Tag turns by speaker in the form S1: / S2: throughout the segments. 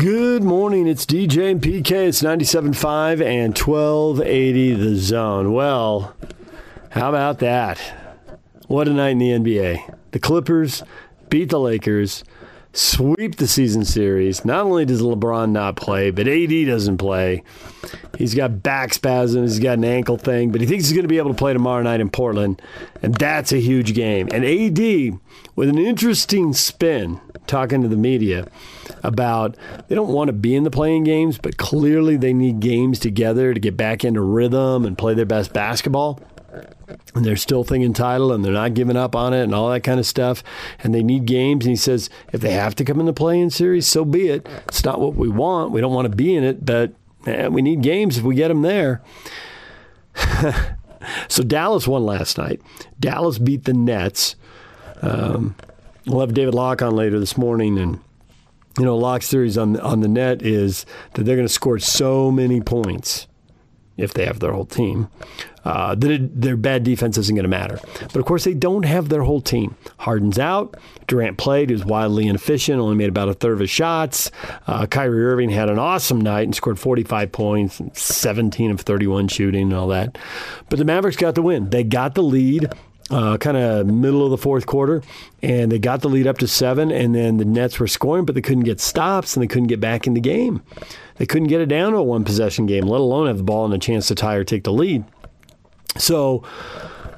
S1: Good morning. It's DJ and PK. It's 97.5 and 1280 the zone. Well, how about that? What a night in the NBA. The Clippers beat the Lakers, sweep the season series. Not only does LeBron not play, but AD doesn't play. He's got back spasms, he's got an ankle thing, but he thinks he's going to be able to play tomorrow night in Portland, and that's a huge game. And AD, with an interesting spin, talking to the media about they don't want to be in the play-in games, but clearly they need games together to get back into rhythm and play their best basketball and they're still thinking title and they're not giving up on it and all that kind of stuff. And they need games. And he says, if they have to come in the play-in series, so be it. It's not what we want. We don't want to be in it, but eh, we need games if we get them there. so Dallas won last night. Dallas beat the Nets. Um, we'll have David Locke on later this morning and you know, Locke's theories on on the net is that they're going to score so many points if they have their whole team uh, it, their bad defense isn't going to matter. But of course, they don't have their whole team. Harden's out. Durant played. He was wildly inefficient. Only made about a third of his shots. Uh, Kyrie Irving had an awesome night and scored 45 points, 17 of 31 shooting, and all that. But the Mavericks got the win. They got the lead. Uh, kind of middle of the fourth quarter, and they got the lead up to seven, and then the Nets were scoring, but they couldn't get stops and they couldn't get back in the game. They couldn't get it down to a one possession game, let alone have the ball and a chance to tie or take the lead. So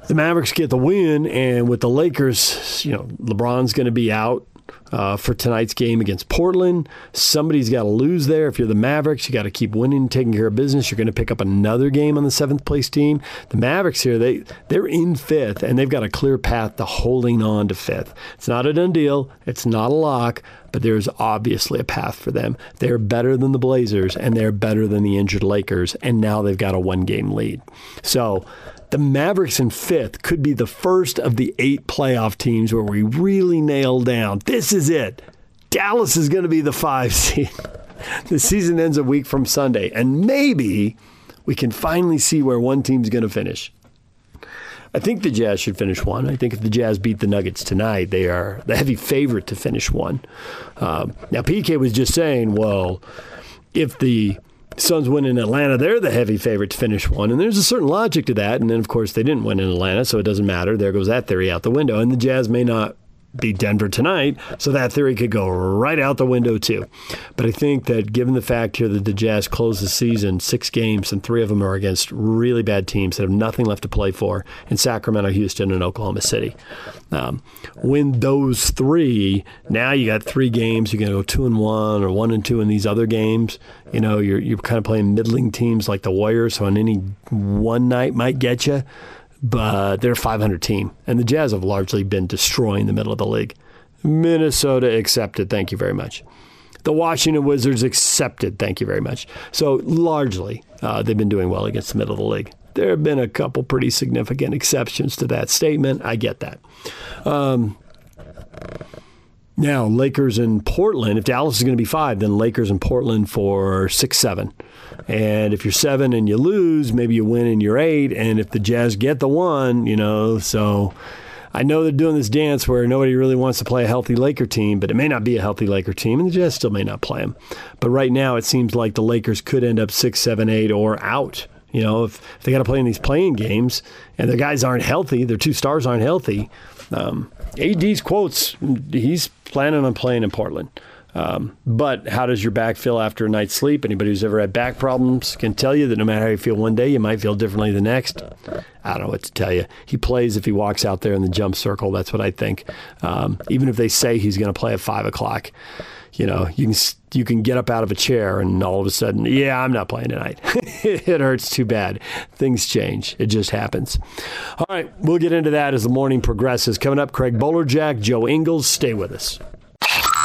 S1: the Mavericks get the win, and with the Lakers, you know, LeBron's going to be out uh, for tonight's game against Portland. Somebody's got to lose there. If you're the Mavericks, you got to keep winning, taking care of business. You're going to pick up another game on the seventh place team. The Mavericks here, they they're in fifth, and they've got a clear path to holding on to fifth. It's not a done deal. It's not a lock. But there's obviously a path for them. They're better than the Blazers, and they're better than the injured Lakers, and now they've got a one game lead. So the Mavericks in fifth could be the first of the eight playoff teams where we really nail down. This is it. Dallas is going to be the five seed. the season ends a week from Sunday, and maybe we can finally see where one team's going to finish. I think the Jazz should finish one. I think if the Jazz beat the Nuggets tonight, they are the heavy favorite to finish one. Um, now, PK was just saying, well, if the Suns win in Atlanta, they're the heavy favorite to finish one. And there's a certain logic to that. And then, of course, they didn't win in Atlanta, so it doesn't matter. There goes that theory out the window. And the Jazz may not beat Denver tonight, so that theory could go right out the window too. But I think that given the fact here that the Jazz closed the season six games and three of them are against really bad teams that have nothing left to play for in Sacramento, Houston, and Oklahoma City. Um, win those three, now you got three games. You're going to go two and one or one and two in these other games. You know, you're you're kind of playing middling teams like the Warriors, so on any one night might get you but they're a 500 team, and the Jazz have largely been destroying the middle of the league. Minnesota accepted, thank you very much. The Washington Wizards accepted, thank you very much. So largely, uh, they've been doing well against the middle of the league. There have been a couple pretty significant exceptions to that statement. I get that. Um, now, Lakers and Portland. If Dallas is going to be five, then Lakers and Portland for six, seven. And if you're seven and you lose, maybe you win and you're eight. And if the Jazz get the one, you know, so I know they're doing this dance where nobody really wants to play a healthy Laker team, but it may not be a healthy Laker team, and the Jazz still may not play them. But right now, it seems like the Lakers could end up six, seven, eight, or out. You know, if, if they got to play in these play-in games and their guys aren't healthy, their two stars aren't healthy. Um, AD's quotes, he's planning on playing in Portland. Um, but how does your back feel after a night's sleep? Anybody who's ever had back problems can tell you that no matter how you feel one day, you might feel differently the next. I don't know what to tell you. He plays if he walks out there in the jump circle. That's what I think. Um, even if they say he's going to play at five o'clock, you know, you can you can get up out of a chair and all of a sudden, yeah, I'm not playing tonight. it hurts too bad. Things change. It just happens. All right, we'll get into that as the morning progresses. Coming up, Craig Bolerjack, Joe Ingles. Stay with us.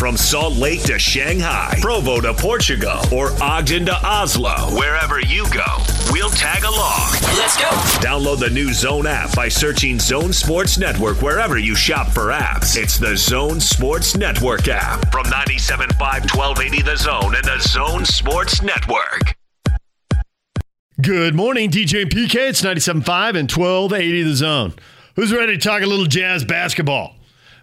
S2: From Salt Lake to Shanghai, Provo to Portugal, or Ogden to Oslo, wherever you go, we'll tag along.
S3: Let's go.
S2: Download the new Zone app by searching Zone Sports Network wherever you shop for apps. It's the Zone Sports Network app from 97.5 1280 The Zone and the Zone Sports Network.
S1: Good morning, DJ and PK. It's 97.5 and 1280 the zone. Who's ready to talk a little jazz basketball?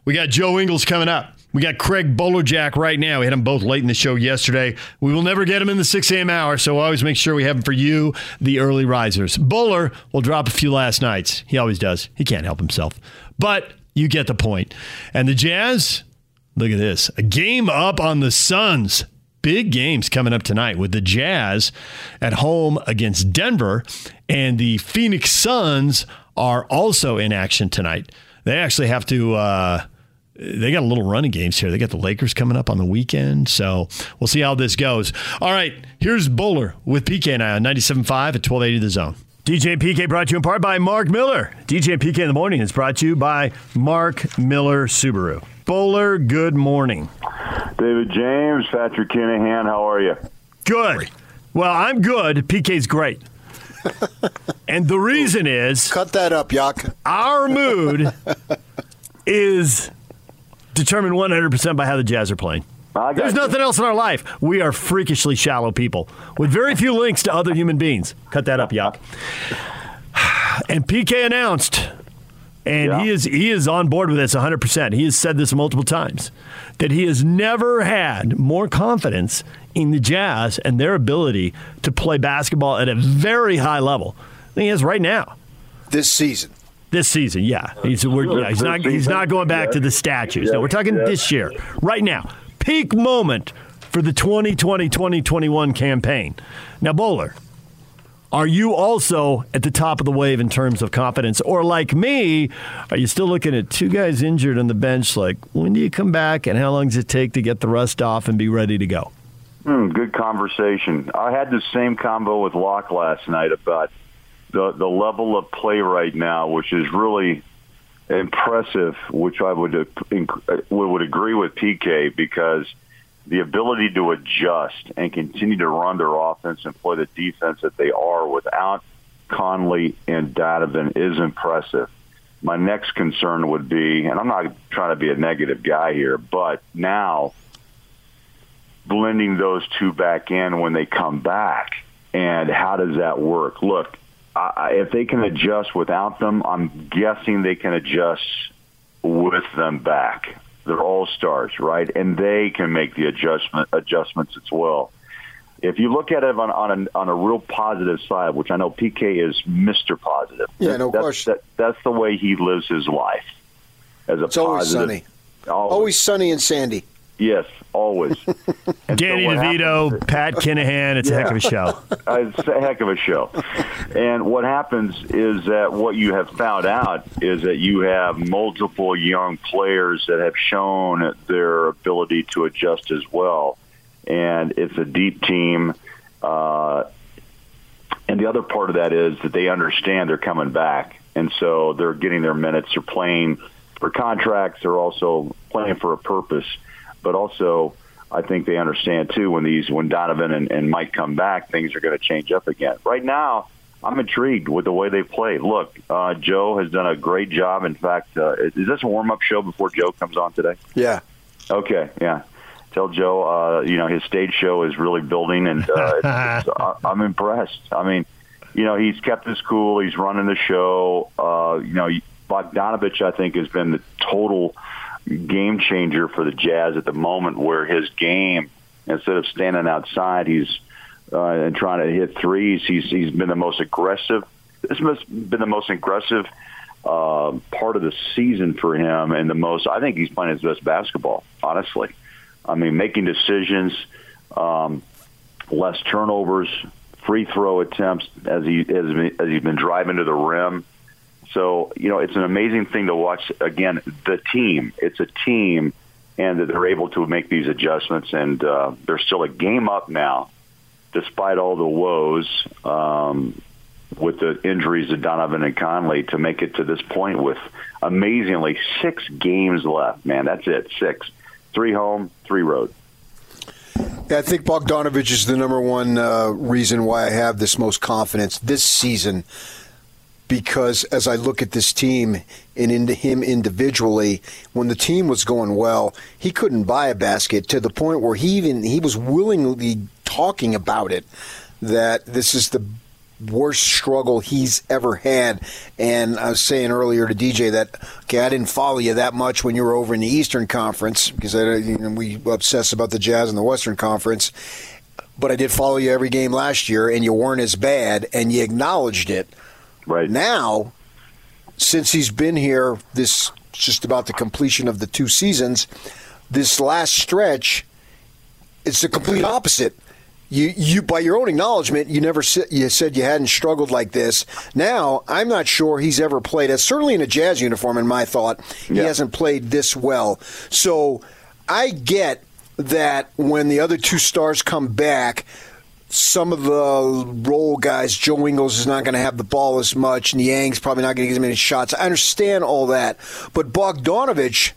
S1: We got Joe Ingles coming up. We got Craig Bolerjack right now. We had them both late in the show yesterday. We will never get them in the 6 a.m. hour, so always make sure we have them for you, the early risers. Bowler will drop a few last nights. He always does. He can't help himself. But you get the point. And the Jazz, look at this. A game up on the Suns big games coming up tonight with the Jazz at home against Denver, and the Phoenix Suns are also in action tonight. They actually have to. Uh, they got a little running games here. They got the Lakers coming up on the weekend, so we'll see how this goes. All right, here's Bowler with PK and I on 97.5 at 1280 The Zone. DJ PK brought to you in part by Mark Miller. DJ PK in the morning is brought to you by Mark Miller Subaru. Bowler, good morning.
S3: David James, Patrick Kinahan, how are you?
S1: Good. Well, I'm good. PK's great. and the reason is
S4: cut that up, Yak.
S1: Our mood is determined 100% by how the Jazz are playing. There's you. nothing else in our life. We are freakishly shallow people with very few links to other human beings. Cut that up, Yak. And PK announced and yeah. he is he is on board with this 100%. He has said this multiple times that he has never had more confidence in the Jazz and their ability to play basketball at a very high level than he is right now.
S4: This season.
S1: This season, yeah. He's, yeah, he's not he's not going back to the statues. No, we're talking this year, right now. Peak moment for the 2020-2021 campaign. Now, Bowler, are you also at the top of the wave in terms of confidence? Or like me, are you still looking at two guys injured on the bench? Like, when do you come back and how long does it take to get the rust off and be ready to go?
S3: Hmm, good conversation. I had the same combo with Locke last night about the, the level of play right now, which is really impressive, which I would, uh, would agree with PK because – the ability to adjust and continue to run their offense and play the defense that they are without Conley and Donovan is impressive. My next concern would be, and I'm not trying to be a negative guy here, but now blending those two back in when they come back, and how does that work? Look, If they can adjust without them, I'm guessing they can adjust with them back. They're all stars, right? And they can make the adjustment adjustments as well. If you look at it on on a, on a real positive side, which I know PK is Mister Positive.
S4: Yeah, no
S3: that's,
S4: question.
S3: That, that's the way he lives his life. As a
S4: it's always sunny. Always. always sunny and sandy.
S3: Yes, always.
S1: Danny so DeVito, happens, Pat Kinahan. It's yeah. a heck of a show.
S3: it's a heck of a show. And what happens is that what you have found out is that you have multiple young players that have shown their ability to adjust as well. And it's a deep team. Uh, and the other part of that is that they understand they're coming back. And so they're getting their minutes. They're playing for contracts. They're also playing for a purpose but also I think they understand too when these when Donovan and, and Mike come back, things are going to change up again. Right now, I'm intrigued with the way they play. Look, uh, Joe has done a great job. In fact, uh, is this a warm up show before Joe comes on today?
S4: Yeah.
S3: Okay. Yeah. Tell Joe, uh, you know, his stage show is really building, and uh, it's, it's, I'm impressed. I mean, you know, he's kept his cool. He's running the show. Uh, you know, Bogdanovich, I think, has been the total game changer for the Jazz at the moment, where his game instead of standing outside, he's uh, and trying to hit threes. He's he's been the most aggressive. This has been the most aggressive uh, part of the season for him, and the most. I think he's playing his best basketball. Honestly, I mean, making decisions, um, less turnovers, free throw attempts as he as, as he's been driving to the rim. So, you know, it's an amazing thing to watch. Again, the team. It's a team, and that they're able to make these adjustments. And uh, they're still a game up now, despite all the woes um, with the injuries to Donovan and Conley to make it to this point with amazingly six games left. Man, that's it. Six. Three home, three road.
S4: Yeah, I think Bogdanovich is the number one uh, reason why I have this most confidence this season because as I look at this team and into him individually, when the team was going well, he couldn't buy a basket to the point where he even he was willingly talking about it that this is the worst struggle he's ever had. And I was saying earlier to DJ that okay, I didn't follow you that much when you were over in the Eastern Conference because I, you know, we obsess about the Jazz in the Western Conference. But I did follow you every game last year, and you weren't as bad, and you acknowledged it.
S3: Right
S4: now, since he's been here, this just about the completion of the two seasons. This last stretch, it's the complete opposite you you by your own acknowledgement you never you said you hadn't struggled like this now i'm not sure he's ever played as certainly in a jazz uniform in my thought he yeah. hasn't played this well so i get that when the other two stars come back some of the role guys, Joe Ingles is not going to have the ball as much, Niang's probably not going to get as many shots. I understand all that. But Bogdanovich,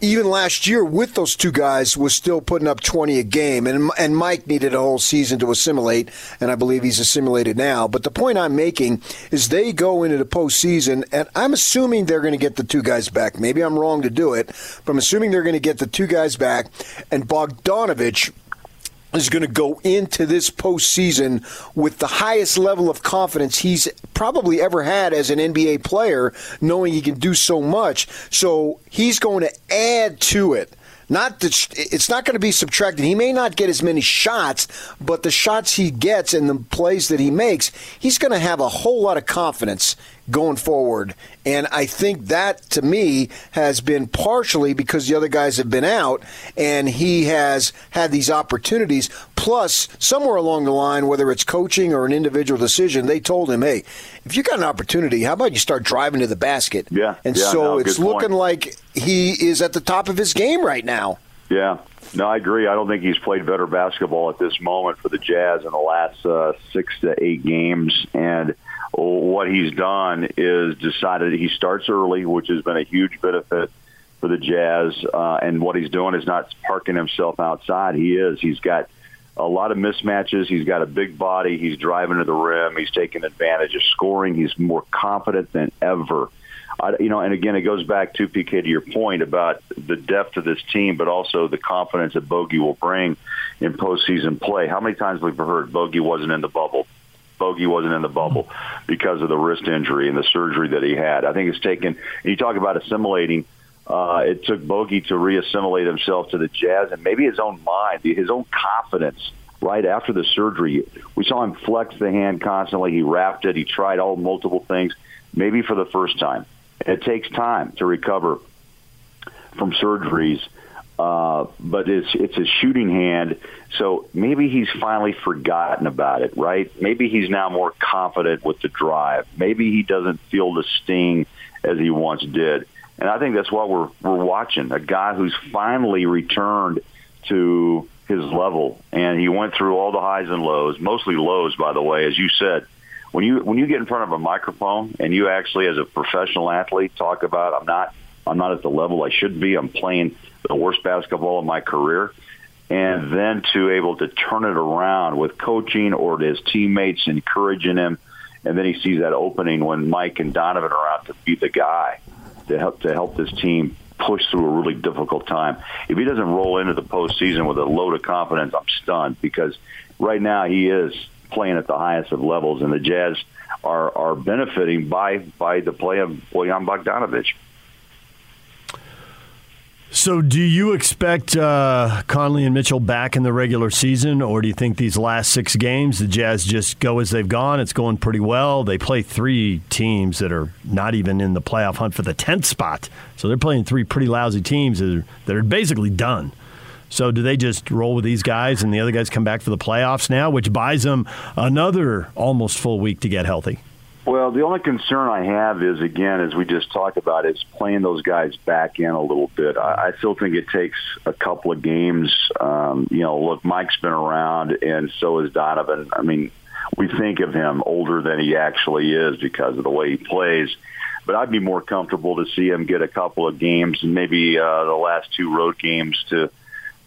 S4: even last year with those two guys was still putting up 20 a game and and Mike needed a whole season to assimilate and I believe he's assimilated now but the point I'm making is they go into the postseason and I'm assuming they're going to get the two guys back maybe I'm wrong to do it but I'm assuming they're going to get the two guys back and Bogdanovich is going to go into this postseason with the highest level of confidence he's probably ever had as an NBA player, knowing he can do so much. So he's going to add to it. Not that it's not going to be subtracted. He may not get as many shots, but the shots he gets and the plays that he makes, he's going to have a whole lot of confidence going forward. And I think that, to me, has been partially because the other guys have been out and he has had these opportunities. Plus, somewhere along the line, whether it's coaching or an individual decision, they told him, hey, if you got an opportunity, how about you start driving to the basket?
S3: Yeah.
S4: And
S3: yeah,
S4: so
S3: no,
S4: it's looking
S3: point.
S4: like he is at the top of his game right now.
S3: Yeah. No, I agree. I don't think he's played better basketball at this moment for the Jazz in the last uh, six to eight games. And what he's done is decided he starts early, which has been a huge benefit for the Jazz. Uh, and what he's doing is not parking himself outside. He is. He's got a lot of mismatches. He's got a big body. He's driving to the rim. He's taking advantage of scoring. He's more confident than ever. I, you know, and again, it goes back to PK to your point about the depth of this team, but also the confidence that Bogey will bring in postseason play. How many times have we've heard Bogey wasn't in the bubble? Bogey wasn't in the bubble because of the wrist injury and the surgery that he had. I think it's taken. You talk about assimilating. Uh, it took Bogey to reassimilate himself to the Jazz and maybe his own mind, his own confidence. Right after the surgery, we saw him flex the hand constantly. He wrapped it. He tried all multiple things, maybe for the first time. It takes time to recover from surgeries uh, but it's it's a shooting hand. So maybe he's finally forgotten about it, right? Maybe he's now more confident with the drive. Maybe he doesn't feel the sting as he once did. And I think that's what we're we're watching a guy who's finally returned to his level, and he went through all the highs and lows, mostly lows, by the way, as you said. When you when you get in front of a microphone and you actually, as a professional athlete, talk about I'm not I'm not at the level I should be. I'm playing the worst basketball of my career. And then to able to turn it around with coaching or his teammates encouraging him. And then he sees that opening when Mike and Donovan are out to be the guy to help to help this team push through a really difficult time. If he doesn't roll into the postseason with a load of confidence, I'm stunned because right now he is playing at the highest of levels, and the Jazz are are benefiting by by the play of Bojan Bogdanovich.
S1: So, do you expect uh, Conley and Mitchell back in the regular season, or do you think these last six games the Jazz just go as they've gone? It's going pretty well. They play three teams that are not even in the playoff hunt for the tenth spot, so they're playing three pretty lousy teams that are, that are basically done. So, do they just roll with these guys, and the other guys come back for the playoffs now, which buys them another almost full week to get healthy?
S3: Well, the only concern I have is, again, as we just talked about, is playing those guys back in a little bit. I, I still think it takes a couple of games. Um, you know, look, Mike's been around, and so is Donovan. I mean, we think of him older than he actually is because of the way he plays. But I'd be more comfortable to see him get a couple of games, and maybe uh, the last two road games to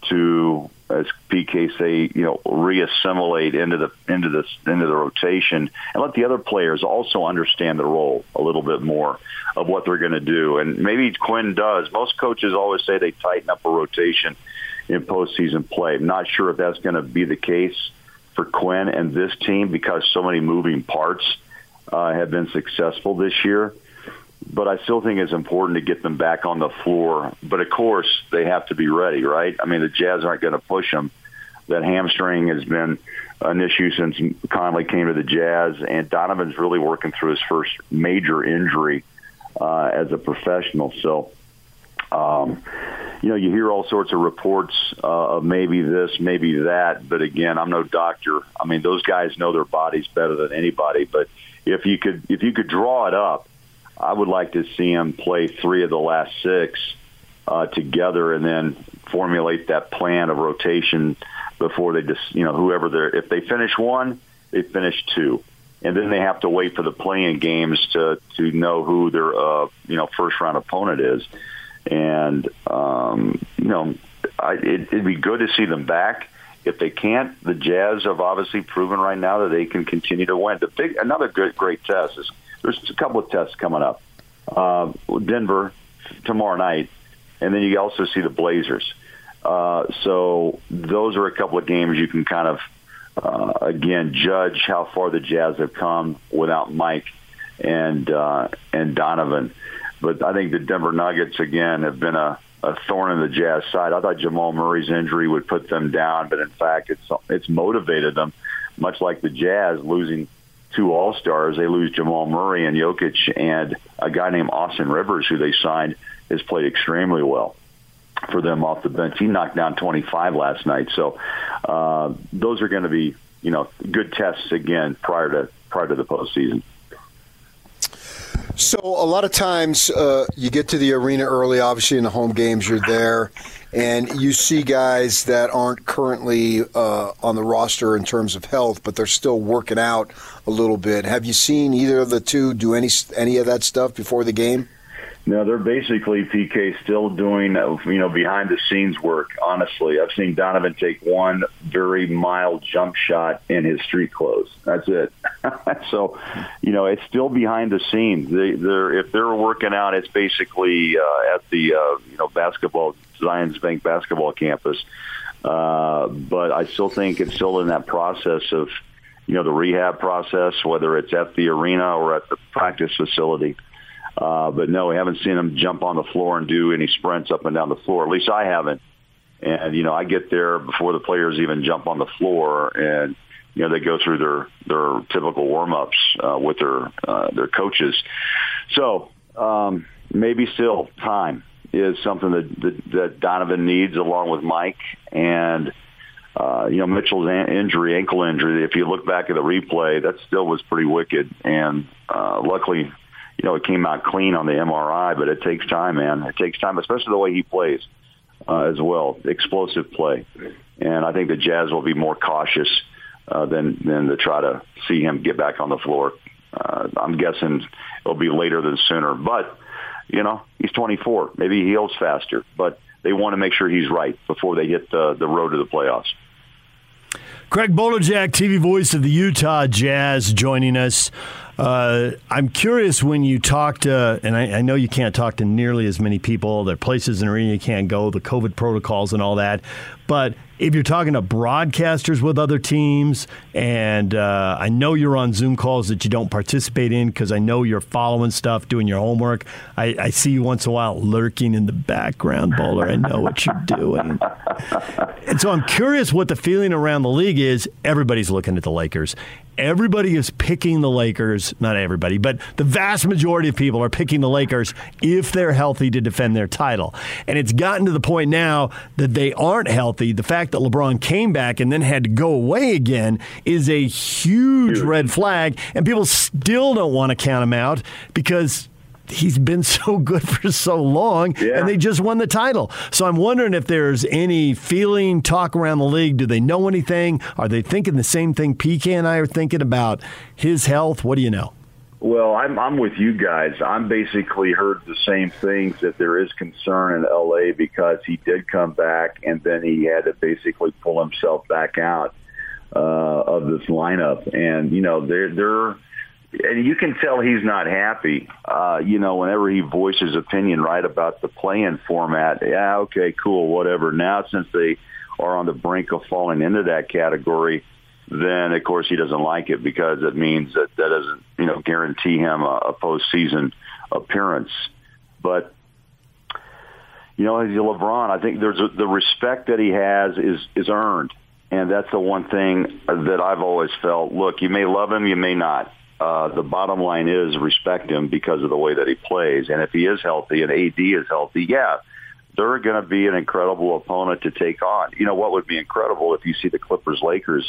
S3: to as PK say, you know, reassimilate into the into the into the rotation and let the other players also understand the role a little bit more of what they're going to do. And maybe Quin does. Most coaches always say they tighten up a rotation in postseason play. I'm not sure if that's going to be the case for Quin and this team because so many moving parts uh, have been successful this year. But I still think it's important to get them back on the floor. But of course, they have to be ready, right? I mean, the Jazz aren't going to push them. That hamstring has been an issue since Conley came to the Jazz, and Donovan's really working through his first major injury uh, as a professional. So, um, you know, you hear all sorts of reports uh, of maybe this, maybe that, but again, I'm no doctor. I mean, those guys know their bodies better than anybody. But if you could, if you could draw it up, I would like to see him play three of the last six uh, together, and then formulate that plan of rotation before they just, you know, whoever they're. If they finish one, they finish two and then they have to wait for the play-in games to to know who their uh, you know first round opponent is, and um, you know I, it, it'd be good to see them back. If they can't, the Jazz have obviously proven right now that they can continue to win. The big another good great test is there's a couple of tests coming up. Uh, Denver tomorrow night, and then you also see the Blazers. Uh, so those are a couple of games you can kind of uh, again judge how far the Jazz have come without Mike and uh, and Donovan. But I think the Denver Nuggets again have been a, a thorn in the Jazz side. I thought Jamal Murray's injury would put them down, but in fact, it's it's motivated them. Much like the Jazz losing two All Stars, they lose Jamal Murray and Jokic, and a guy named Austin Rivers, who they signed, has played extremely well for them off the bench. He knocked down 25 last night. So uh, those are going to be, you know, good tests again prior to prior to the postseason.
S4: So a lot of times uh, you get to the arena early. Obviously, in the home games, you're there, and you see guys that aren't currently uh, on the roster in terms of health, but they're still working out a little bit. Have you seen either of the two do any any of that stuff before the game?
S3: No, they're basically PK still doing you know behind the scenes work. Honestly, I've seen Donovan take one very mild jump shot in his street clothes. That's it. so, you know, it's still behind the scenes. They, they're if they're working out, it's basically uh, at the uh, you know basketball Zions Bank basketball campus. Uh, but I still think it's still in that process of you know the rehab process, whether it's at the arena or at the practice facility. Uh, but no, we haven't seen him jump on the floor and do any sprints up and down the floor. At least I haven't. And you know, I get there before the players even jump on the floor, and you know they go through their their typical warm ups uh, with their uh, their coaches. So um, maybe still time is something that, that that Donovan needs along with Mike and. Uh, you know Mitchell's an- injury, ankle injury. If you look back at the replay, that still was pretty wicked. And uh, luckily, you know, it came out clean on the MRI, but it takes time, man. It takes time, especially the way he plays uh, as well, explosive play. And I think the Jazz will be more cautious uh, than than to try to see him get back on the floor. Uh, I'm guessing it'll be later than sooner, but you know, he's 24. Maybe he heals faster, but they want to make sure he's right before they hit the the road to the playoffs.
S1: Craig Bolerjack, TV voice of the Utah Jazz, joining us. Uh, I'm curious when you talk to, and I, I, know you can't talk to nearly as many people. There are places in arena you can't go, the COVID protocols and all that. But if you're talking to broadcasters with other teams, and uh, I know you're on Zoom calls that you don't participate in because I know you're following stuff, doing your homework. I, I, see you once in a while lurking in the background, Bowler. I know what you're doing. and so I'm curious what the feeling around the league is. Everybody's looking at the Lakers. Everybody is picking the Lakers, not everybody, but the vast majority of people are picking the Lakers if they're healthy to defend their title. And it's gotten to the point now that they aren't healthy. The fact that LeBron came back and then had to go away again is a huge red flag, and people still don't want to count him out because he's been so good for so long, yeah. and they just won the title. So I'm wondering if there's any feeling, talk around the league. Do they know anything? Are they thinking the same thing PK and I are thinking about his health? What do you know?
S3: Well, I'm I'm with you guys. I'm basically heard the same things that there is concern in LA because he did come back and then he had to basically pull himself back out uh, of this lineup. And you know, they're they're and you can tell he's not happy. Uh, you know, whenever he voices opinion right about the play-in format, yeah, okay, cool, whatever. Now since they are on the brink of falling into that category, then of course he doesn't like it because it means that that doesn't you know guarantee him a, a postseason appearance. But you know, LeBron, I think there's a, the respect that he has is is earned, and that's the one thing that I've always felt. Look, you may love him, you may not. Uh, the bottom line is respect him because of the way that he plays, and if he is healthy and AD is healthy, yeah, they're going to be an incredible opponent to take on. You know what would be incredible if you see the Clippers Lakers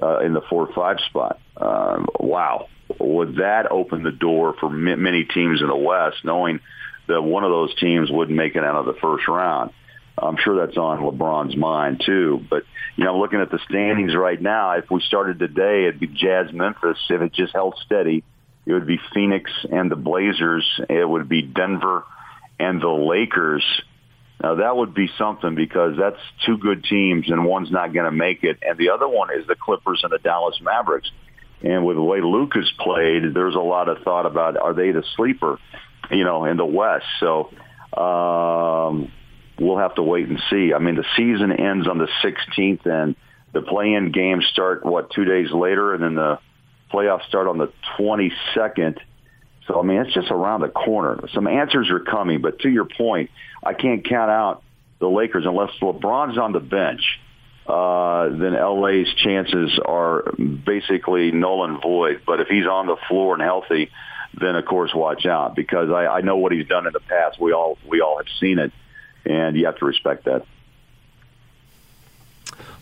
S3: uh, in the four five spot. Um, wow, would that open the door for many teams in the West, knowing that one of those teams wouldn't make it out of the first round? I'm sure that's on LeBron's mind too. But you know, looking at the standings right now, if we started today, it'd be Jazz Memphis. If it just held steady, it would be Phoenix and the Blazers. It would be Denver and the Lakers. Now that would be something because that's two good teams and one's not going to make it, and the other one is the Clippers and the Dallas Mavericks. And with the way Luka's played, there's a lot of thought about are they the sleeper, you know, in the West. So um, we'll have to wait and see. I mean, the season ends on the 16th, and the play-in games start what two days later, and then the playoffs start on the 22nd. So I mean, it's just around the corner. Some answers are coming, but to your point, I can't count out the Lakers unless LeBron's on the bench. Uh, then LA's chances are basically null and void. But if he's on the floor and healthy, then of course watch out because I, I know what he's done in the past. We all we all have seen it, and you have to respect that.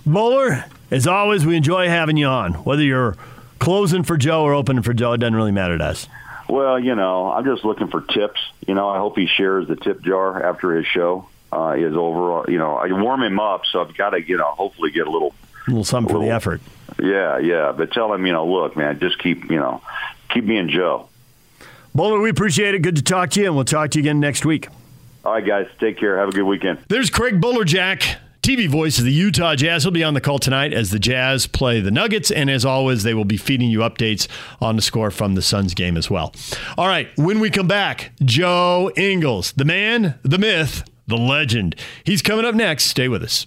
S1: Bowler, as always, we enjoy having you on. Whether you're closing for Joe or opening for Joe, it doesn't really matter to us.
S3: Well, you know, I'm just looking for tips. You know, I hope he shares the tip jar after his show uh, is over. You know, I warm him up, so I've got to, you know, hopefully get a little,
S1: a little something a little, for the effort.
S3: Yeah, yeah. But tell him, you know, look, man, just keep, you know, keep being Joe.
S1: Bowler, we appreciate it. Good to talk to you, and we'll talk to you again next week.
S3: All right, guys. Take care. Have a good weekend.
S1: There's Craig Bolerjack. TV voice of the Utah Jazz. He'll be on the call tonight as the Jazz play the Nuggets. And as always, they will be feeding you updates on the score from the Suns game as well. All right, when we come back, Joe Ingles, the man, the myth, the legend. He's coming up next. Stay with us.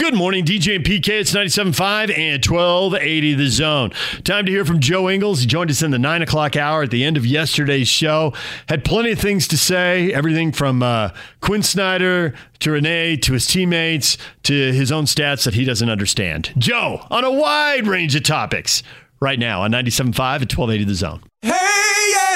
S1: Good morning, DJ and PK. It's 97.5 and 1280 The Zone. Time to hear from Joe Ingles. He joined us in the 9 o'clock hour at the end of yesterday's show. Had plenty of things to say, everything from uh, Quin Snyder to Renae to his teammates to his own stats that he doesn't understand. Joe, on a wide range of topics, right now on 97.5 at 1280 The Zone.
S2: Hey, yeah!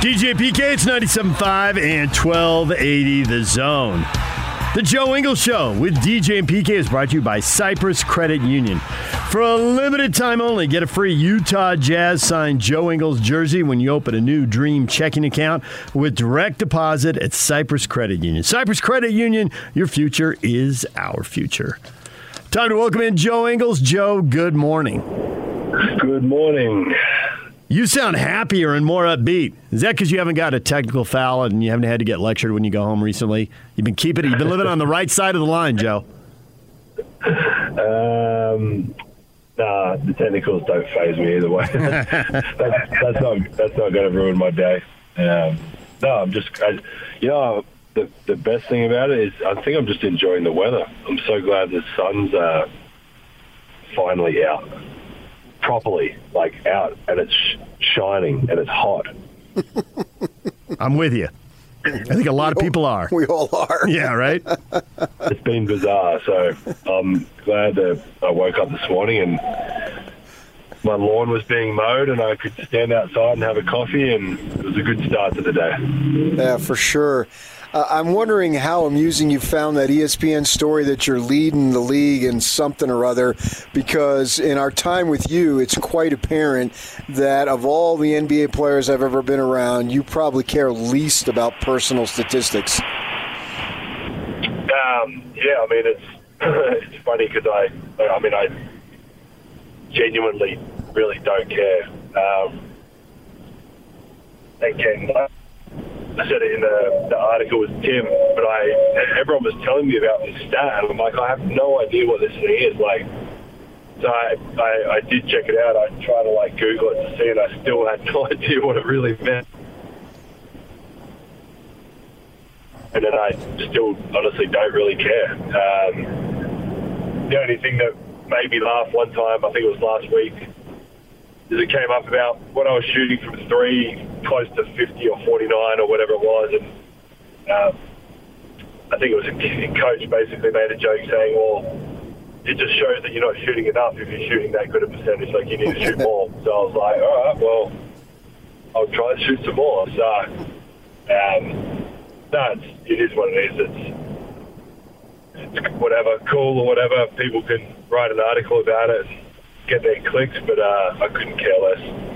S1: DJ PK, it's 97.5 and 1280 The Zone. The Joe Ingles Show with DJ and PK is brought to you by Cypress Credit Union. For a limited time only, get a free Utah Jazz signed Joe Ingles jersey when you open a new Dream checking account with direct deposit at Cypress Credit Union. Cypress Credit Union, your future is our future. Time to welcome in Joe Ingles. Joe, good morning.
S5: Good morning.
S1: You sound happier and more upbeat. Is that because you haven't got a technical foul and you haven't had to get lectured when you go home recently? You've been keeping it. You've been living on the right side of the line, Joe.
S5: Um, nah, the technicals don't phase me either way. that's, that's, not that's not going to ruin my day. Um, no, I'm just, I, you know, the the best thing about it is I think I'm just enjoying the weather. I'm so glad the sun's uh, finally out properly, like out, and it's shining and it's hot.
S1: I'm with you. I think a lot of people are.
S4: We all are.
S1: Yeah, right?
S5: It's been bizarre. So I'm glad that I woke up this morning and my lawn was being mowed and I could stand outside and have a coffee and it was a good start to the day.
S4: Yeah, for sure. Uh, I'm wondering how amusing you found that ESPN story that you're leading the league in something or other, because in our time with you, it's quite apparent that of all the NBA players I've ever been around, you probably care least about personal statistics.
S5: Um, yeah, I mean it's it's funny because I I mean I genuinely really don't care. Um, again, I said it in the, the article with Tim, but I everyone was telling me about this stat, and I'm like, I have no idea what this thing is. Like, so I, I, I did check it out. I tried to like Google it to see, and I still had no idea what it really meant. And then I still honestly don't really care. Um, the only thing that made me laugh one time, I think it was last week, it came up about when I was shooting from three, close to 50 or 49 or whatever it was, and um, I think it was a coach basically made a joke saying, well, it just shows that you're not shooting enough if you're shooting that good a percentage, like you need to shoot more. So I was like, all right, well, I'll try to shoot some more. So, um, no, it's, it is what it is. It's, it's whatever, cool or whatever. People can write an article about it and get their clicks, but uh, I couldn't care less.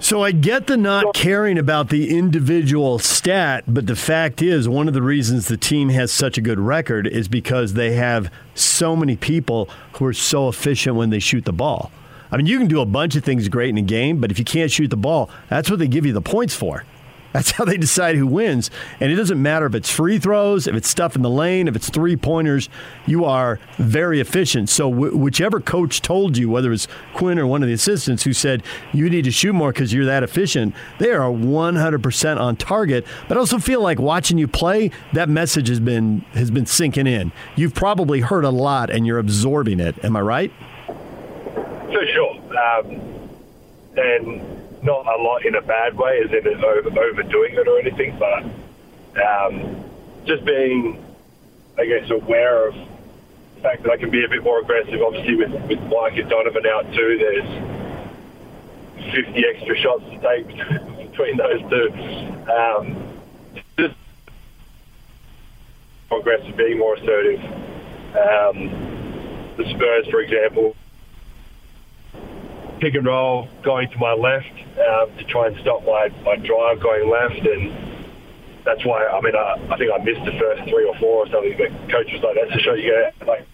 S1: So I get the not caring about the individual stat, but the fact is, one of the reasons the team has such a good record is because they have so many people who are so efficient when they shoot the ball. I mean, you can do a bunch of things great in a game, but if you can't shoot the ball, that's what they give you the points for. That's how they decide who wins. And it doesn't matter if it's free throws, if it's stuff in the lane, if it's three pointers, you are very efficient. So, wh- whichever coach told you, whether it's Quin or one of the assistants who said you need to shoot more because you're that efficient, they are 100% on target. But I also feel like watching you play, that message has been, has been sinking in. You've probably heard a lot and you're absorbing it. Am I right?
S5: For sure. Um, and not a lot in a bad way, as in over, overdoing it or anything, but um, just being, I guess, aware of the fact that I can be a bit more aggressive. Obviously, with, with Mike and Donovan out too, there's 50 extra shots to take between those two. Um, just more aggressive, being more assertive. Um, the Spurs, for example, pick and roll going to my left um, to try and stop my, my drive going left. And that's why, I mean, I, I think I missed the first three or four or something, but coach was like, that's the shot you get. Like,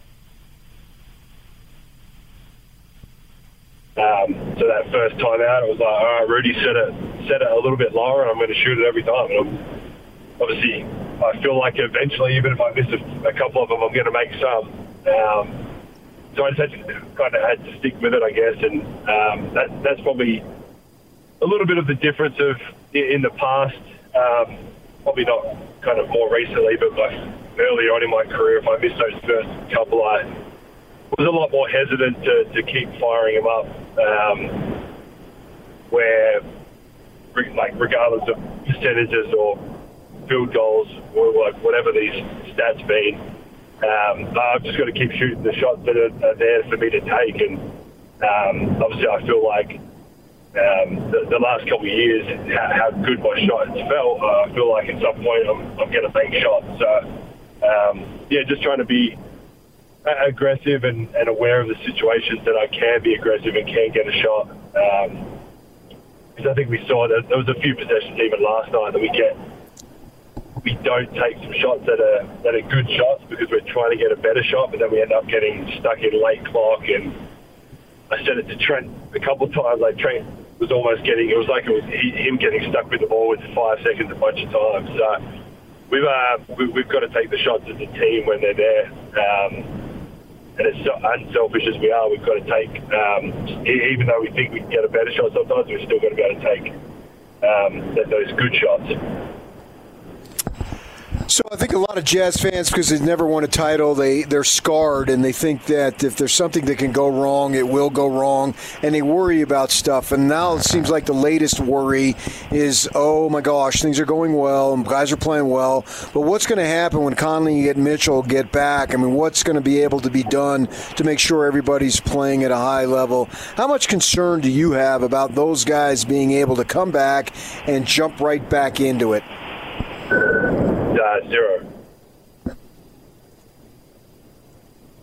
S5: um, so that first time out, it was like, all right, Rudy set it, set it a little bit lower and I'm going to shoot it every time. And obviously, I feel like eventually, even if I miss a, a couple of them, I'm going to make some. Um, so I just kind of had to stick with it, I guess, and um, that, that's probably a little bit of the difference of in the past. Um, probably not kind of more recently, but like earlier on in my career, if I missed those first couple, I was a lot more hesitant to, to keep firing them up. Um, where, like, regardless of percentages or field goals or like whatever these stats mean, um, I've just got to keep shooting the shots that are, are there for me to take. And um, obviously, I feel like um, the, the last couple of years, how, how good my shots felt, uh, I feel like at some point I'm, I'm going to make shots. So, um, yeah, just trying to be aggressive and, and aware of the situations that I can be aggressive and can get a shot. Because I think we saw that there was a few possessions even last night that we get we don't take some shots that are that are good shots because we're trying to get a better shot, but then we end up getting stuck in late clock. And I said it to Trent a couple of times. Like Trent was almost getting, it was like it was him getting stuck with the ball with five seconds a bunch of times. So we've uh, we, we've got to take the shots as a team when they're there. Um, and as unselfish as we are, we've got to take, um, even though we think we can get a better shot sometimes, we've still got to be able to take um, those good shots.
S4: So I think a lot of Jazz fans, because they've never won a title, they they're scarred and they think that if there's something that can go wrong, it will go wrong, and they worry about stuff. And now it seems like the latest worry is, oh my gosh, things are going well and guys are playing well, but what's going to happen when Conley and Mitchell get back? I mean, what's going to be able to be done to make sure everybody's playing at a high level? How much concern do you have about those guys being able to come back and jump right back into it?
S5: Zero.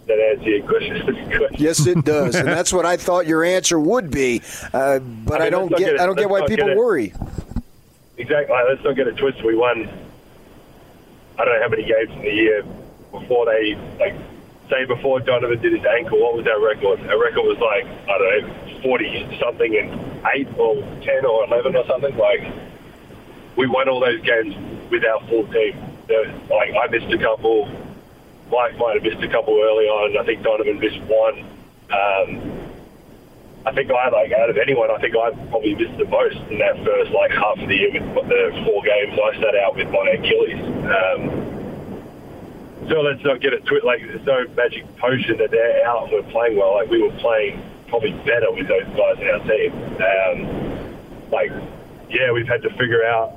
S5: That answer your question.
S4: yes, it does, and that's what I thought your answer would be. Uh, but I, mean, I don't get, get I don't get why people get worry.
S5: Exactly. Let's not get it twisted. We won. I don't know how many games in the year before they like say before Donovan did his ankle. What was our record? Our record was like I don't know, forty something and eight or ten or eleven or something. Like we won all those games with our full team. Like I missed a couple. Mike might have missed a couple early on. I think Donovan missed one. Um, I think I like out of anyone, I think I probably missed the most in that first like half of the year with the four games I sat out with my Achilles. Um, so let's not get it twisted. Like there's no magic potion that they're out and we're playing well. Like we were playing probably better with those guys in our team. Um, like yeah, we've had to figure out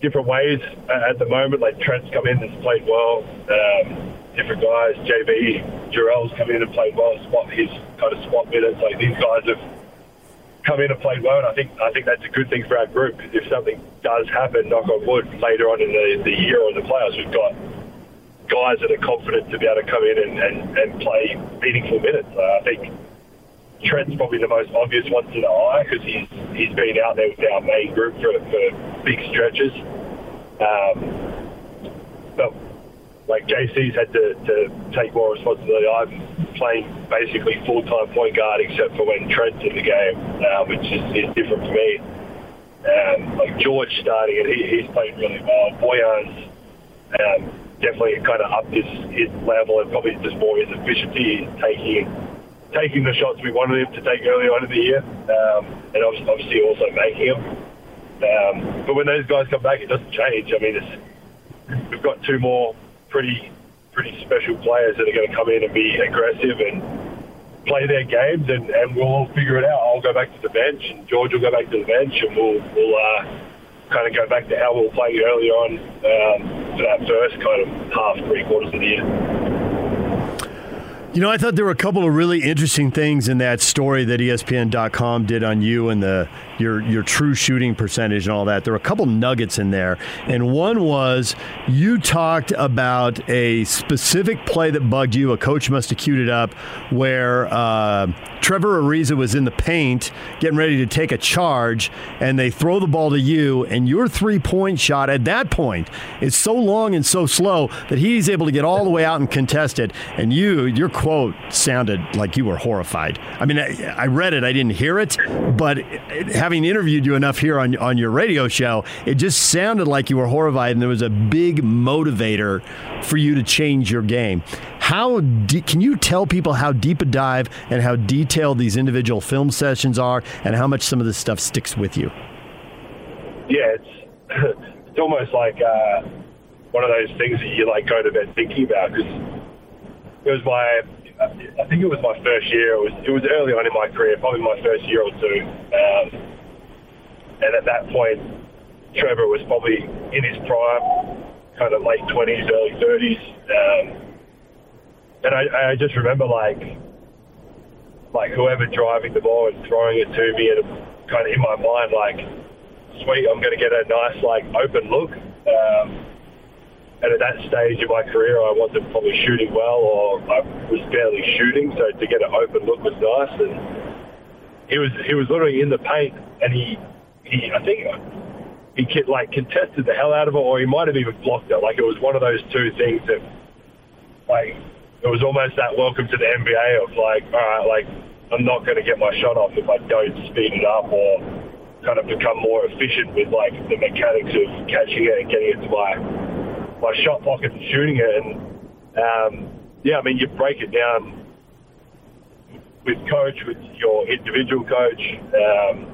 S5: different ways at the moment. Like Trent's come in and played well. Um, different guys, JB, Jarrell's come in and played well. Spot his kind of spot minutes. Like these guys have come in and played well, and I think I think that's a good thing for our group. If something does happen, knock on wood, later on in the, the year or the playoffs, we've got guys that are confident to be able to come in and, and, and play meaningful minutes. Uh, I think Trent's probably the most obvious one to the eye because he's he's been out there with our main group for, for big stretches. Um, but like JC's had to, to take more responsibility. I'm playing basically full time point guard except for when Trent's in the game, uh, which is, is different for me. Um, like George starting it, he, he's playing really well. Bojan's um, definitely kind of upped his, his level and probably just more his efficiency. Taking taking the shots we wanted him to take early on in the year, um, and obviously also making them. Um, but when those guys come back, it doesn't change. I mean, we've got two more pretty pretty special players that are going to come in and be aggressive and play their games, and, and we'll all figure it out. I'll go back to the bench, and George will go back to the bench, and we'll we'll uh, kind of go back to how we were playing early on um, for that first kind of half, three quarters of the year.
S1: You know, I thought there were a couple of really interesting things in that story that ESPN.com did on you and the your your true shooting percentage and all that. There were a couple nuggets in there, and one was you talked about a specific play that bugged you. A coach must have queued it up where uh, Trevor Ariza was in the paint getting ready to take a charge, and they throw the ball to you, and your three point shot at that point is so long and so slow that he's able to get all the way out and contest it, and you your quote sounded like you were horrified. I mean, I, I, read it, I didn't hear it, but having interviewed you enough here on, on your radio show, it just sounded like you were horrified, and there was a big motivator for you to change your game. How de- can you tell people how deep a dive and how detailed these individual film sessions are, and how much some of this stuff sticks with you?
S5: Yeah, it's it's almost like uh, one of those things that you like go to bed thinking about because it was my I think it was my first year. It was it was early on in my career, probably my first year or two. Um, and at that point, Trevor was probably in his prime, kind of late twenties, early thirties. Um, and I, I just remember like like whoever driving the ball and throwing it to me, and kind of in my mind like, sweet, I'm going to get a nice like open look. Um, and at that stage in my career, I wasn't probably shooting well, or I was barely shooting. So to get an open look was nice. And he was he was literally in the paint, and he he I think he like contested the hell out of it, or he might have even blocked it. Like it was one of those two things that like it was almost that welcome to the NBA of like, all right, like I'm not going to get my shot off if I don't speed it up or kind of become more efficient with like the mechanics of catching it and getting it to my my shot pocket and shooting it. And um, yeah, I mean, you break it down with coach, with your individual coach, um,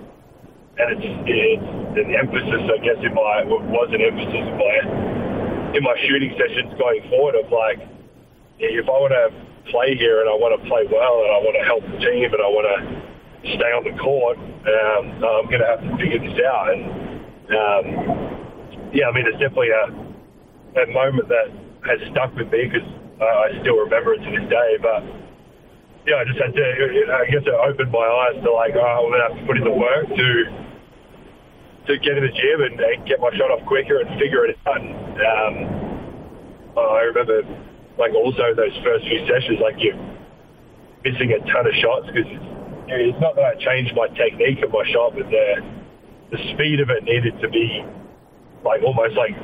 S5: and it's, it's an emphasis, I guess, in my was an emphasis in my in my shooting sessions going forward of like, if I want to play here and I want to play well and I want to help the team and I want to stay on the court, um, I'm going to have to figure this out. And um, yeah, I mean, it's definitely a, a moment that has stuck with me because uh, I still remember it to this day. But yeah, I just had to, I guess it opened my eyes to like, oh, I'm to have to put in the work to to get in the gym and, and get my shot off quicker and figure it out. Um, I remember like also those first few sessions, like you're missing a ton of shots because it's, it's not that I changed my technique of my shot, but the the speed of it needed to be like almost like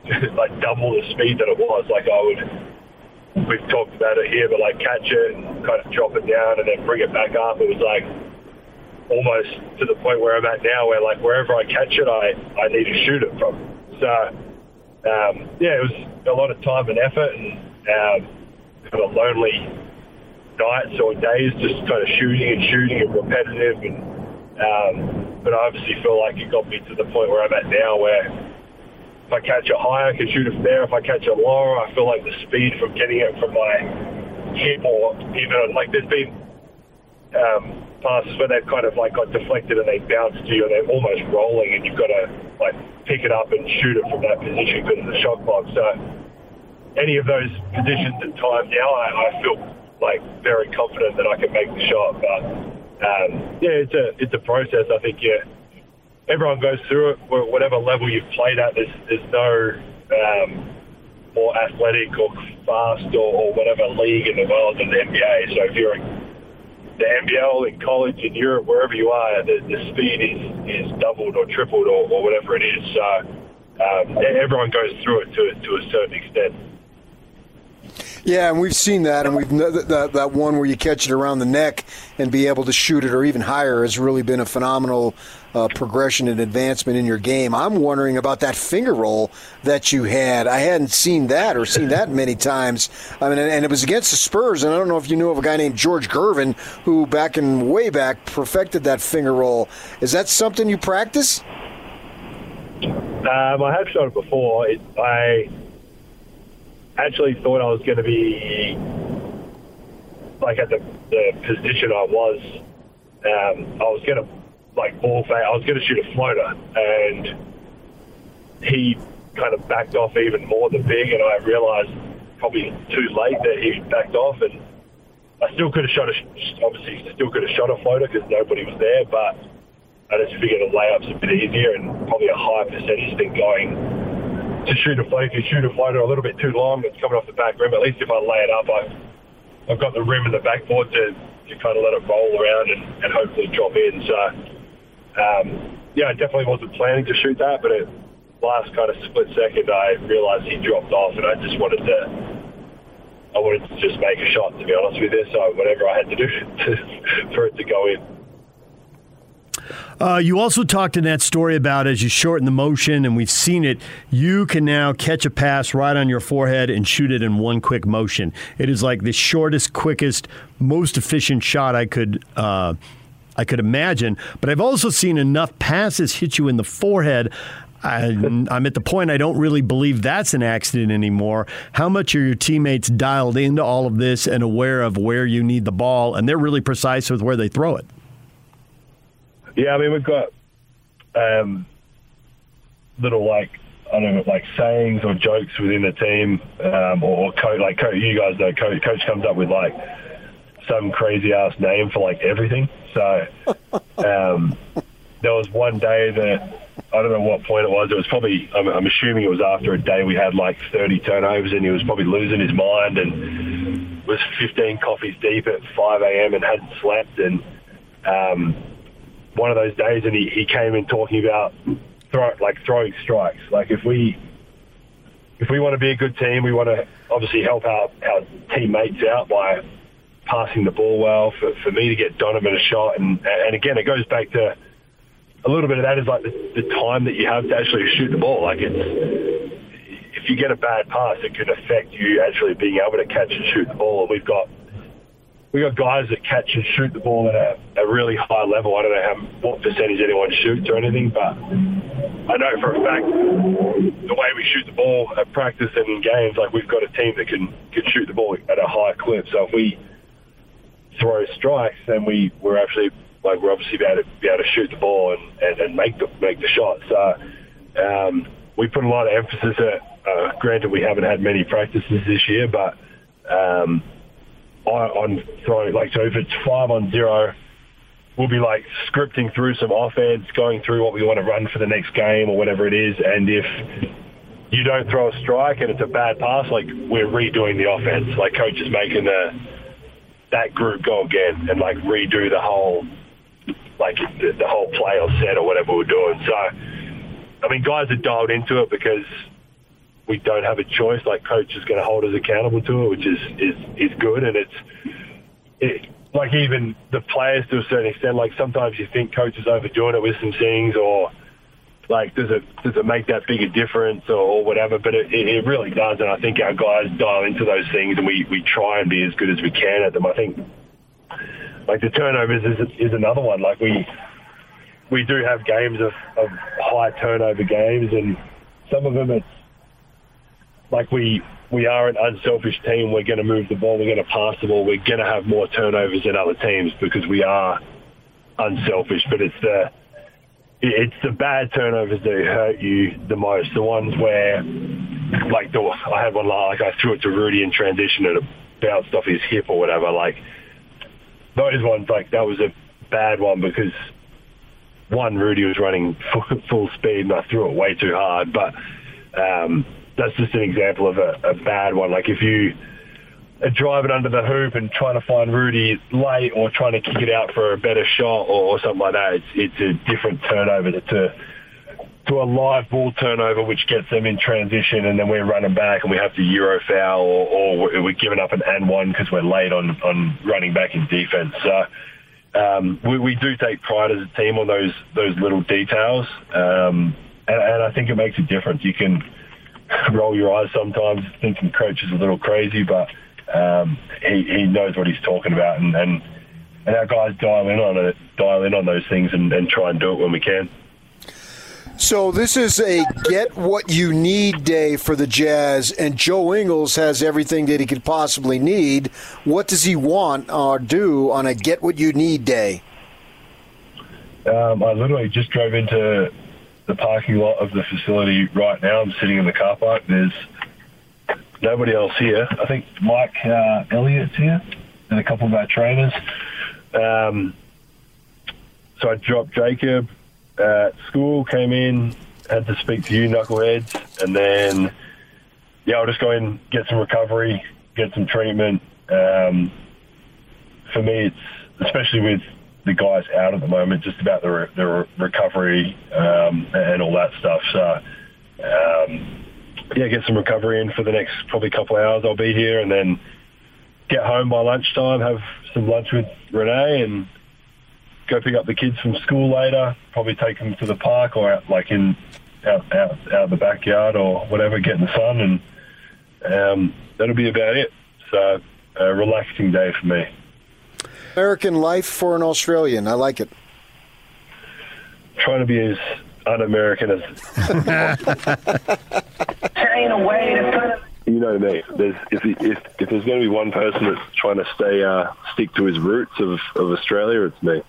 S5: like double the speed that it was. Like I would, we've talked about it here, but like catch it and kind of drop it down and then bring it back up. It was like almost to the point where I'm at now, where like wherever I catch it, I I need to shoot it from. So um, yeah, it was a lot of time and effort and um, kind of lonely nights or days, just kind of shooting and shooting and repetitive. And um, but I obviously feel like it got me to the point where I'm at now, where if I catch it high, I can shoot it from there. If I catch it lower, I feel like the speed from getting it from my hip or even like there's been um, passes where they've kind of like got deflected and they bounce to you and they're almost rolling and you've got to like pick it up and shoot it from that position because of the shot clock. So any of those positions and times now, I, I feel like very confident that I can make the shot. But um, yeah, it's a it's a process. I think yeah, everyone goes through it. Whatever level you've played at, there's there's no um, more athletic or fast or, or whatever league in the world than the NBA. So if you're the NBL in college in Europe, wherever you are, the, the speed is, is doubled or tripled or, or whatever it is. So um, everyone goes through it to, to a certain extent.
S4: Yeah, and we've seen that, and we've that, that one where you catch it around the neck and be able to shoot it or even higher has really been a phenomenal uh, progression and advancement in your game. I'm wondering about that finger roll that you had. I hadn't seen that or seen that many times. I mean, and it was against the Spurs, and I don't know if you knew of a guy named George Gervin who, back in way back, perfected that finger roll. Is that something you practice?
S5: Um, I have shot it before. It, I actually thought I was going to be like at the, the position I was. Um, I was going to like ball. I was going to shoot a floater, and he kind of backed off even more than big, and I realised probably too late that he backed off, and I still could have shot a obviously still could have shot a floater because nobody was there, but I just figured a layup's a bit easier and probably a higher percentage thing going to shoot a floater. If you shoot a floater a little bit too long, it's coming off the back rim. At least if I lay it up, I've, I've got the rim and the backboard to, to kind of let it roll around and, and hopefully drop in. So, um, yeah, I definitely wasn't planning to shoot that, but at last kind of split second, I realised he dropped off, and I just wanted to. I wanted to just make a shot, to be honest with you. So whatever I had to do to, for it to go in.
S1: Uh, you also talked in that story about as you shorten the motion, and we've seen it, you can now catch a pass right on your forehead and shoot it in one quick motion. It is like the shortest, quickest, most efficient shot I could. Uh, I could imagine, but I've also seen enough passes hit you in the forehead. I'm at the point I don't really believe that's an accident anymore. How much are your teammates dialed into all of this and aware of where you need the ball, and they're really precise with where they throw it?
S5: Yeah, I mean we've got um, little like I don't know, like sayings or jokes within the team, um, or coach. Like coach, you guys know, coach, coach comes up with like some crazy ass name for like everything. So um, there was one day that I don't know what point it was. It was probably I'm, I'm assuming it was after a day we had like 30 turnovers, and he was probably losing his mind and was 15 coffees deep at 5 a.m. and hadn't slept and. Um, one of those days, and he, he came in talking about throw, like throwing strikes. Like if we if we want to be a good team, we want to obviously help our, our teammates out by passing the ball well. For, for me to get Donovan a shot, and and again, it goes back to a little bit of that is like the, the time that you have to actually shoot the ball. Like it's if you get a bad pass, it can affect you actually being able to catch and shoot the ball. And we've got we got guys that catch and shoot the ball at a, a really high level. I don't know how what percentage anyone shoots or anything, but I know for a fact the way we shoot the ball at practice and in games, like we've got a team that can can shoot the ball at a high clip. So if we throw strikes, then we we're actually like we're obviously able to be able to shoot the ball and, and, and make the make the shot. So um, we put a lot of emphasis at. Uh, granted, we haven't had many practices this year, but um, on throwing like so if it's five on zero, we'll be like scripting through some offense, going through what we want to run for the next game or whatever it is, and if you don't throw a strike and it's a bad pass, like we're redoing the offense. Like coach is making the that group go again and like redo the whole like the, the whole play or set or whatever we're doing. So I mean, guys are dialed into it because we don't have a choice. Like coach is going to hold us accountable to it, which is is is good, and it's it, like even the players to a certain extent. Like sometimes you think coach is overdoing it with some things, or like does it does it make that big a difference or, or whatever? But it, it really does, and I think our guys dial into those things, and we we try and be as good as we can at them. I think like the turnovers is is another one. Like we we do have games of, of high turnover games, and some of them it's like we we are an unselfish team. We're going to move the ball. We're going to pass the ball. We're going to have more turnovers than other teams because we are unselfish. But it's the it's the bad turnovers that hurt you the most. The ones where, like, the, I had one like I threw it to Rudy in transition and it bounced off his hip or whatever. Like those ones, like that was a bad one because one, Rudy was running full, full speed and I threw it way too hard. But um, that's just an example of a, a bad one. Like if you are driving under the hoop and trying to find Rudy late or trying to kick it out for a better shot or, or something like that, it's, it's a different turnover to to a live ball turnover, which gets them in transition, and then we're running back and we have to euro foul, or, or we're giving up an and one because we're late on on running back in defense. So um, we, we do take pride as a team on those those little details, um, and, and I think it makes a difference. You can roll your eyes sometimes, thinking coach is a little crazy, but um, he, he knows what he's talking about, and, and and our guys dial in on it, dial in on those things, and, and try and do it when we can.
S4: So this is a get what you need day for the Jazz, and Joe Ingles has everything that he could possibly need. What does he want or do on a get what you need day?
S5: Um, I literally just drove into the parking lot of the facility right now. I'm sitting in the car park. There's nobody else here. I think Mike uh, Elliott's here and a couple of our trainers. Um, so I dropped Jacob at school, came in, had to speak to you knuckleheads, and then yeah, I'll just go in, get some recovery, get some treatment. Um, for me, it's especially with the guys out at the moment, just about the, re- the re- recovery um, and all that stuff. So, um, yeah, get some recovery in for the next probably couple of hours. I'll be here, and then get home by lunchtime, have some lunch with Renae, and go pick up the kids from school later. Probably take them to the park or out, like in out out out of the backyard or whatever, get in the sun, and um, that'll be about it. So, a relaxing day for me.
S4: American life for an Australian. I like it.
S5: Trying to be as un-American as. You know me. There's, if, if, if there's going to be one person that's trying to stay uh, stick to his roots of, of Australia, it's me.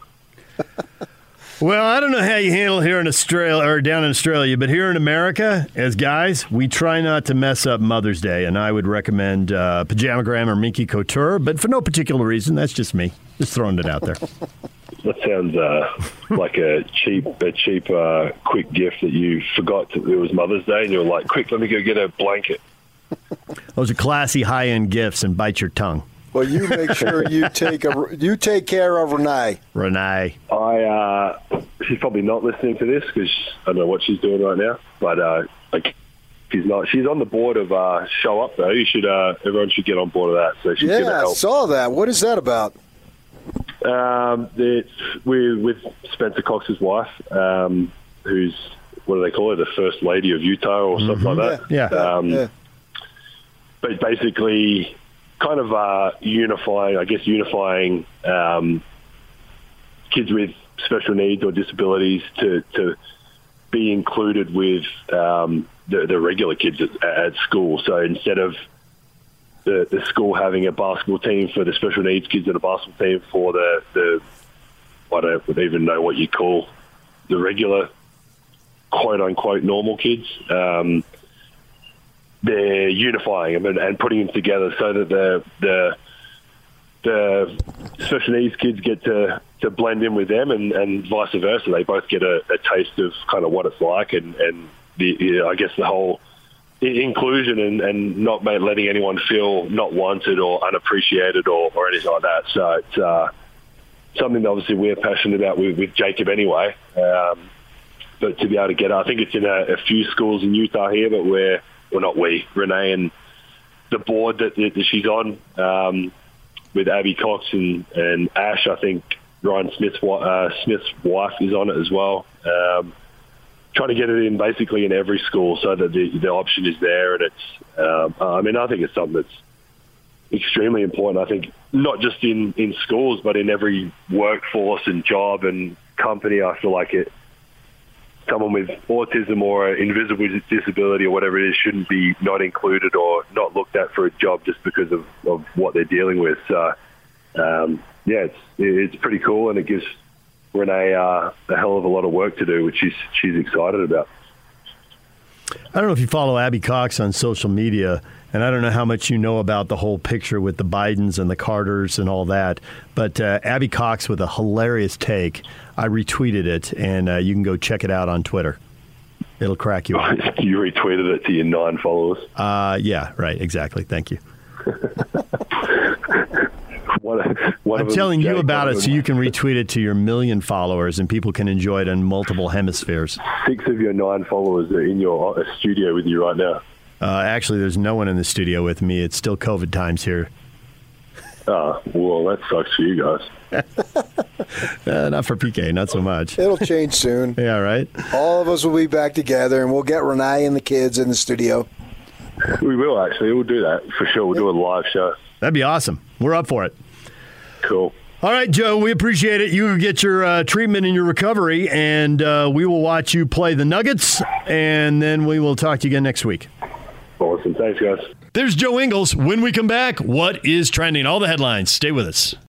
S1: Well, I don't know how you handle it here in Australia or down in Australia, but here in America, as guys, we try not to mess up Mother's Day, and I would recommend uh, Pajamagram or Minky Couture, but for no particular reason. That's just me, just throwing it out there.
S5: That sounds uh, like a cheap, a cheap, uh, quick gift that you forgot to, it was Mother's Day, and you were like, "Quick, let me go get a blanket."
S1: Those are classy, high-end gifts, and bite your tongue.
S4: Well, you make sure you take a you take care of Renae.
S1: Renae.
S5: I uh, she's probably not listening to this because I don't know what she's doing right now. But uh, like, she's not. She's on the board of uh, show up though. You should. Uh, everyone should get on board of that. So she's going to
S4: Yeah, I
S5: help.
S4: saw that. What is that about?
S5: Um, it's we're with Spencer Cox's wife, um, who's what do they call her, the first lady of Utah or something like that.
S1: Yeah.
S5: Um,
S4: yeah.
S5: But basically, kind of uh, unifying, I guess, unifying um, kids with special needs or disabilities to, to be included with um, the, the regular kids at, at school. So instead of the, the school having a basketball team for the special needs kids and a basketball team for the, the I don't even know what you call the regular quote unquote normal kids. Um, they're unifying them and, and putting them together so that the the the special needs kids get to, to blend in with them and, and vice versa. They both get a, a taste of kind of what it's like and, and the, I guess the whole inclusion and, and not letting anyone feel not wanted or unappreciated or, or anything like that. So it's uh, something that obviously we're passionate about with, with Jacob anyway. Um, but to be able to get, I think it's in a, a few schools in Utah here, but we're, well, not we, Renae and the board that, that she's on, um, with Abby Cox and, and Ash. I think Ryan Smith's uh, Smith's wife is on it as well. Um, trying to get it in basically in every school so that the, the option is there, and it's. Um, I mean, I think it's something that's extremely important. I think not just in in schools, but in every workforce and job and company. I feel like it someone with autism or invisible disability or whatever it is shouldn't be not included or not looked at for a job just because of, of what they're dealing with. So, um, yeah, it's it's pretty cool, and it gives Renae uh, a hell of a lot of work to do, which she's she's excited about.
S1: I don't know if you follow Abby Cox on social media, and I don't know how much you know about the whole picture with the Bidens and the Carters and all that, but uh, Abby Cox with a hilarious take. I retweeted it, and uh, you can go check it out on Twitter. It'll crack you up.
S5: you retweeted it to your nine followers.
S1: Uh, yeah, right, exactly. Thank you. I'm telling you about it so you can retweet it to your million followers and people can enjoy it in multiple hemispheres.
S5: Six of your nine followers are in your uh, studio with you right now.
S1: Uh, actually, there's no one in the studio with me. It's still COVID times here.
S5: Ah, well, that sucks for you guys.
S1: uh, not for PK, not so much.
S4: It'll change soon.
S1: yeah, right.
S4: All of us will be back together, and we'll get Renae and the kids in the studio.
S5: We will actually. We'll do that for sure. We'll do a live show.
S1: That'd be awesome. We're up for it.
S5: Cool.
S1: All right, Joe, we appreciate it. You get your uh, treatment and your recovery, and uh, we will watch you play the Nuggets, and then we will talk to you again next week.
S5: Awesome. Thanks, guys.
S1: There's Joe Ingles. When we come back, what is trending? All the headlines. Stay with us.